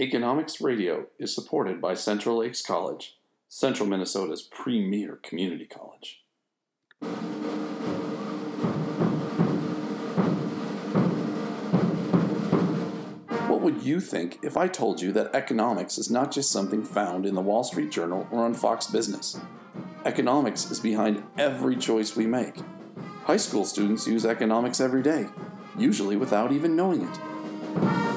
Economics Radio is supported by Central Lakes College, Central Minnesota's premier community college. What would you think if I told you that economics is not just something found in the Wall Street Journal or on Fox Business? Economics is behind every choice we make. High school students use economics every day, usually without even knowing it.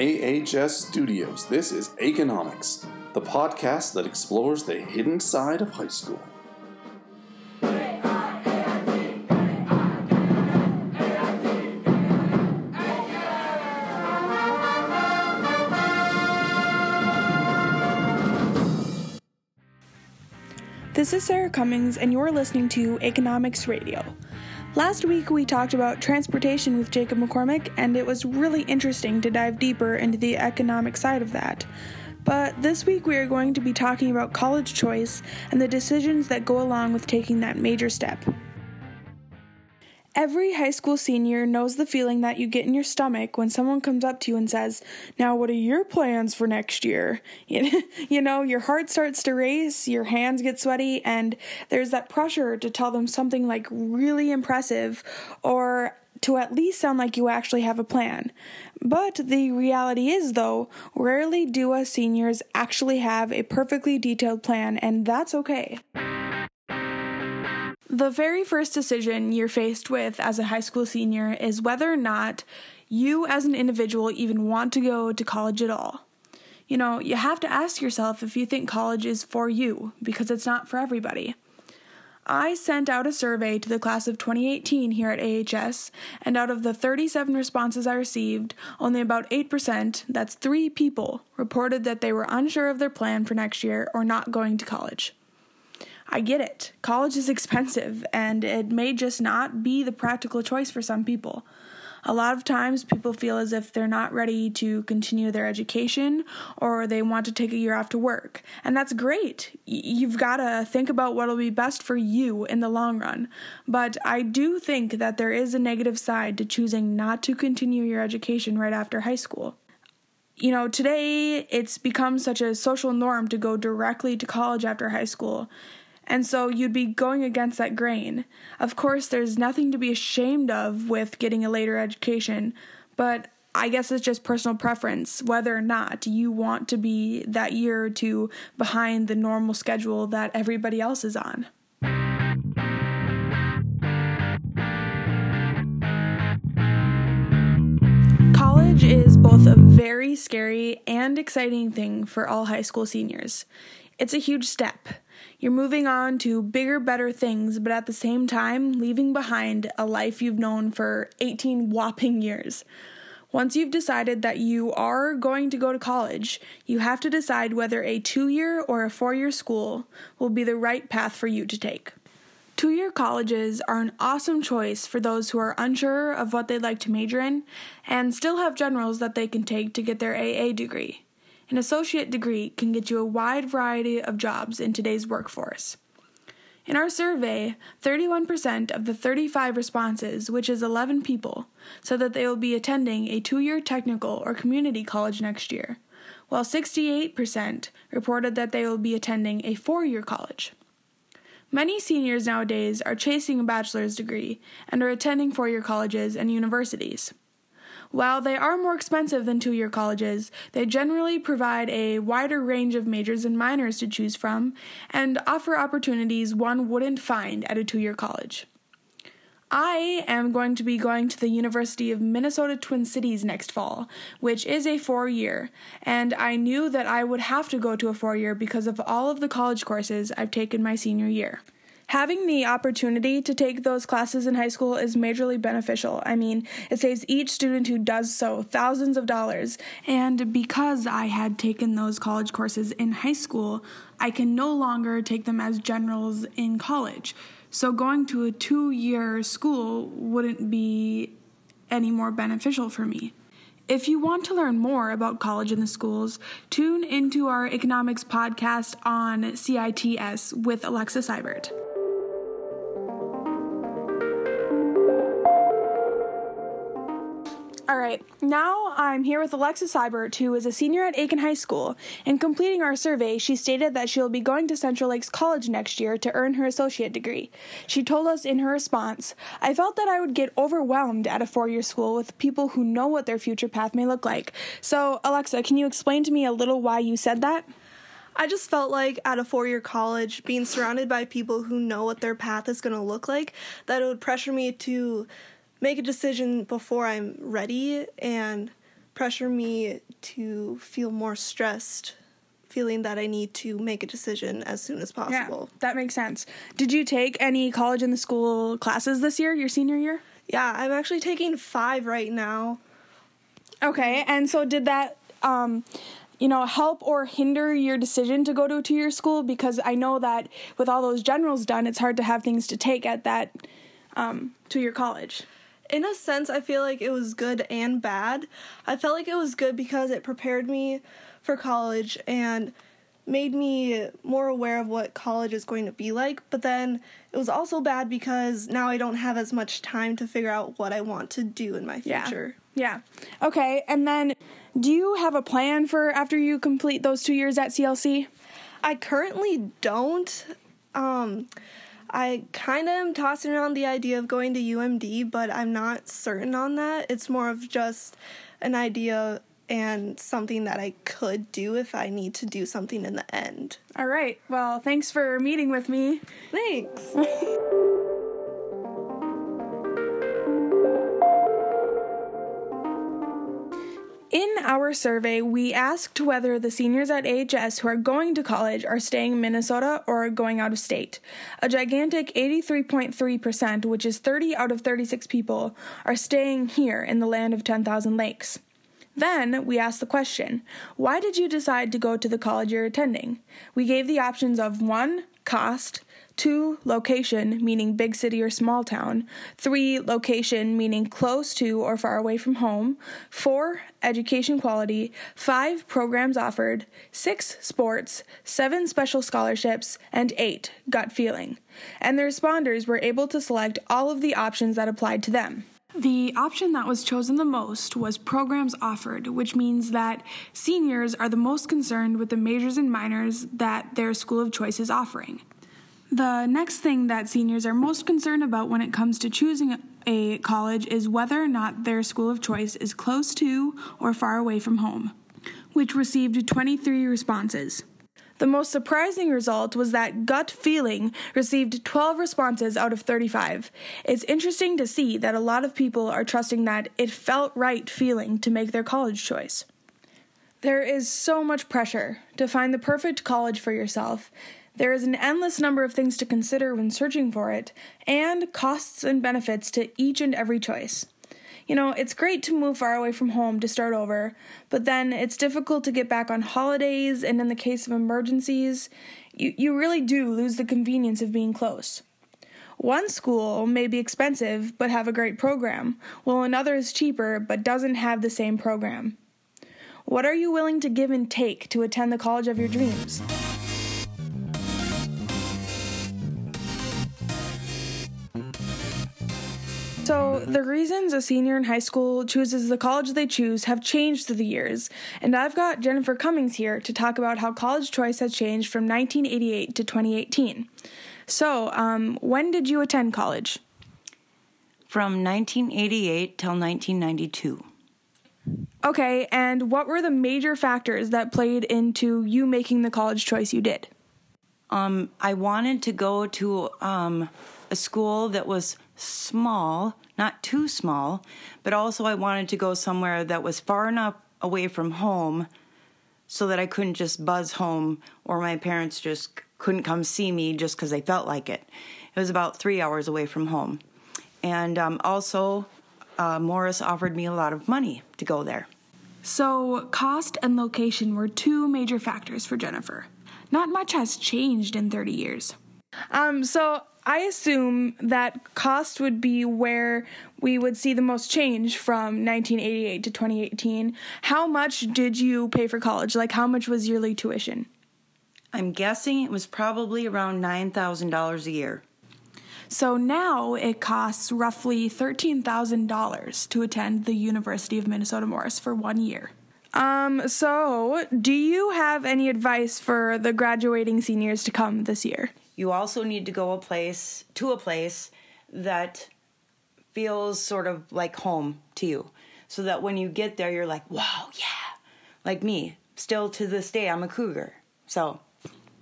AHS Studios, this is Economics, the podcast that explores the hidden side of high school. This is Sarah Cummings, and you're listening to Economics Radio. Last week, we talked about transportation with Jacob McCormick, and it was really interesting to dive deeper into the economic side of that. But this week, we are going to be talking about college choice and the decisions that go along with taking that major step. Every high school senior knows the feeling that you get in your stomach when someone comes up to you and says, Now, what are your plans for next year? you know, your heart starts to race, your hands get sweaty, and there's that pressure to tell them something like really impressive or to at least sound like you actually have a plan. But the reality is, though, rarely do us seniors actually have a perfectly detailed plan, and that's okay. The very first decision you're faced with as a high school senior is whether or not you as an individual even want to go to college at all. You know, you have to ask yourself if you think college is for you, because it's not for everybody. I sent out a survey to the class of 2018 here at AHS, and out of the 37 responses I received, only about 8%, that's three people, reported that they were unsure of their plan for next year or not going to college. I get it. College is expensive, and it may just not be the practical choice for some people. A lot of times, people feel as if they're not ready to continue their education or they want to take a year off to work. And that's great. You've got to think about what'll be best for you in the long run. But I do think that there is a negative side to choosing not to continue your education right after high school you know, today it's become such a social norm to go directly to college after high school. And so you'd be going against that grain. Of course, there's nothing to be ashamed of with getting a later education, but I guess it's just personal preference whether or not you want to be that year or two behind the normal schedule that everybody else is on. College is both a very scary and exciting thing for all high school seniors. It's a huge step. You're moving on to bigger, better things, but at the same time, leaving behind a life you've known for 18 whopping years. Once you've decided that you are going to go to college, you have to decide whether a two year or a four year school will be the right path for you to take. Two year colleges are an awesome choice for those who are unsure of what they'd like to major in and still have generals that they can take to get their AA degree. An associate degree can get you a wide variety of jobs in today's workforce. In our survey, 31% of the 35 responses, which is 11 people, said that they will be attending a two year technical or community college next year, while 68% reported that they will be attending a four year college. Many seniors nowadays are chasing a bachelor's degree and are attending four year colleges and universities. While they are more expensive than two year colleges, they generally provide a wider range of majors and minors to choose from and offer opportunities one wouldn't find at a two year college. I am going to be going to the University of Minnesota Twin Cities next fall, which is a four year, and I knew that I would have to go to a four year because of all of the college courses I've taken my senior year. Having the opportunity to take those classes in high school is majorly beneficial. I mean, it saves each student who does so thousands of dollars. And because I had taken those college courses in high school, I can no longer take them as generals in college. So going to a two year school wouldn't be any more beneficial for me. If you want to learn more about college and the schools, tune into our economics podcast on CITS with Alexa Seibert. All right, now I'm here with Alexis Seibert, who is a senior at Aitkin High School. In completing our survey, she stated that she'll be going to Central Lakes College next year to earn her associate degree. She told us in her response, I felt that I would get overwhelmed at a four year school with people who know what their future path may look like. So, Alexa, can you explain to me a little why you said that? I just felt like at a four year college, being surrounded by people who know what their path is going to look like, that it would pressure me to make a decision before I'm ready and pressure me to feel more stressed feeling that I need to make a decision as soon as possible. Yeah, that makes sense. Did you take any college in the school classes this year, your senior year? Yeah, I'm actually taking five right now. Okay, and so did that, um, you know, help or hinder your decision to go to a two year school? Because I know that with all those generals done, it's hard to have things to take at that um, two year college in a sense, I feel like it was good and bad. I felt like it was good because it prepared me for college and made me more aware of what college is going to be like. But then it was also bad because now I don't have as much time to figure out what I want to do in my future. Yeah. yeah. Okay. And then do you have a plan for after you complete those two years at CLC? I currently don't. Um, I kind of am tossing around the idea of going to UMD, but I'm not certain on that. It's more of just an idea and something that I could do if I need to do something in the end. All right. Well, thanks for meeting with me. Thanks. our survey, we asked whether the seniors at AHS who are going to college are staying in Minnesota or going out of state. A gigantic 83.3%, which is 30 out of 36 people, are staying here in the land of 10,000 lakes. Then we asked the question why did you decide to go to the college you're attending? We gave the options of 1. Cost, Two, location, meaning big city or small town. Three, location, meaning close to or far away from home. Four, education quality. Five, programs offered. Six, sports. Seven, special scholarships. And eight, gut feeling. And the responders were able to select all of the options that applied to them. The option that was chosen the most was programs offered, which means that seniors are the most concerned with the majors and minors that their school of choice is offering. The next thing that seniors are most concerned about when it comes to choosing a college is whether or not their school of choice is close to or far away from home, which received 23 responses. The most surprising result was that gut feeling received 12 responses out of 35. It's interesting to see that a lot of people are trusting that it felt right feeling to make their college choice. There is so much pressure to find the perfect college for yourself, there is an endless number of things to consider when searching for it, and costs and benefits to each and every choice. You know, it's great to move far away from home to start over, but then it's difficult to get back on holidays, and in the case of emergencies, you, you really do lose the convenience of being close. One school may be expensive but have a great program, while another is cheaper but doesn't have the same program. What are you willing to give and take to attend the college of your dreams? So, the reasons a senior in high school chooses the college they choose have changed through the years, and I've got Jennifer Cummings here to talk about how college choice has changed from 1988 to 2018. So, um, when did you attend college? From 1988 till 1992. Okay, and what were the major factors that played into you making the college choice you did? Um, I wanted to go to um, a school that was small, not too small, but also I wanted to go somewhere that was far enough away from home so that I couldn't just buzz home or my parents just couldn't come see me just because they felt like it. It was about three hours away from home. And um, also, uh, Morris offered me a lot of money to go there. So, cost and location were two major factors for Jennifer. Not much has changed in 30 years. Um, so I assume that cost would be where we would see the most change from 1988 to 2018. How much did you pay for college? Like, how much was yearly tuition? I'm guessing it was probably around $9,000 a year. So now it costs roughly $13,000 to attend the University of Minnesota Morris for one year. Um, so do you have any advice for the graduating seniors to come this year? You also need to go a place to a place that feels sort of like home to you. So that when you get there you're like, "Wow, yeah." Like me, still to this day I'm a cougar. So,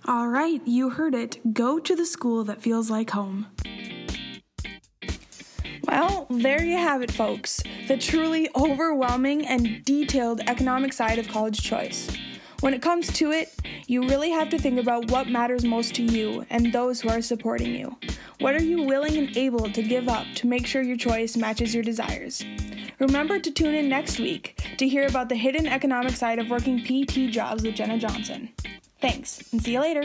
All right, you heard it. Go to the school that feels like home. Well, there you have it, folks. The truly overwhelming and detailed economic side of college choice. When it comes to it, you really have to think about what matters most to you and those who are supporting you. What are you willing and able to give up to make sure your choice matches your desires? Remember to tune in next week to hear about the hidden economic side of working PT jobs with Jenna Johnson. Thanks, and see you later.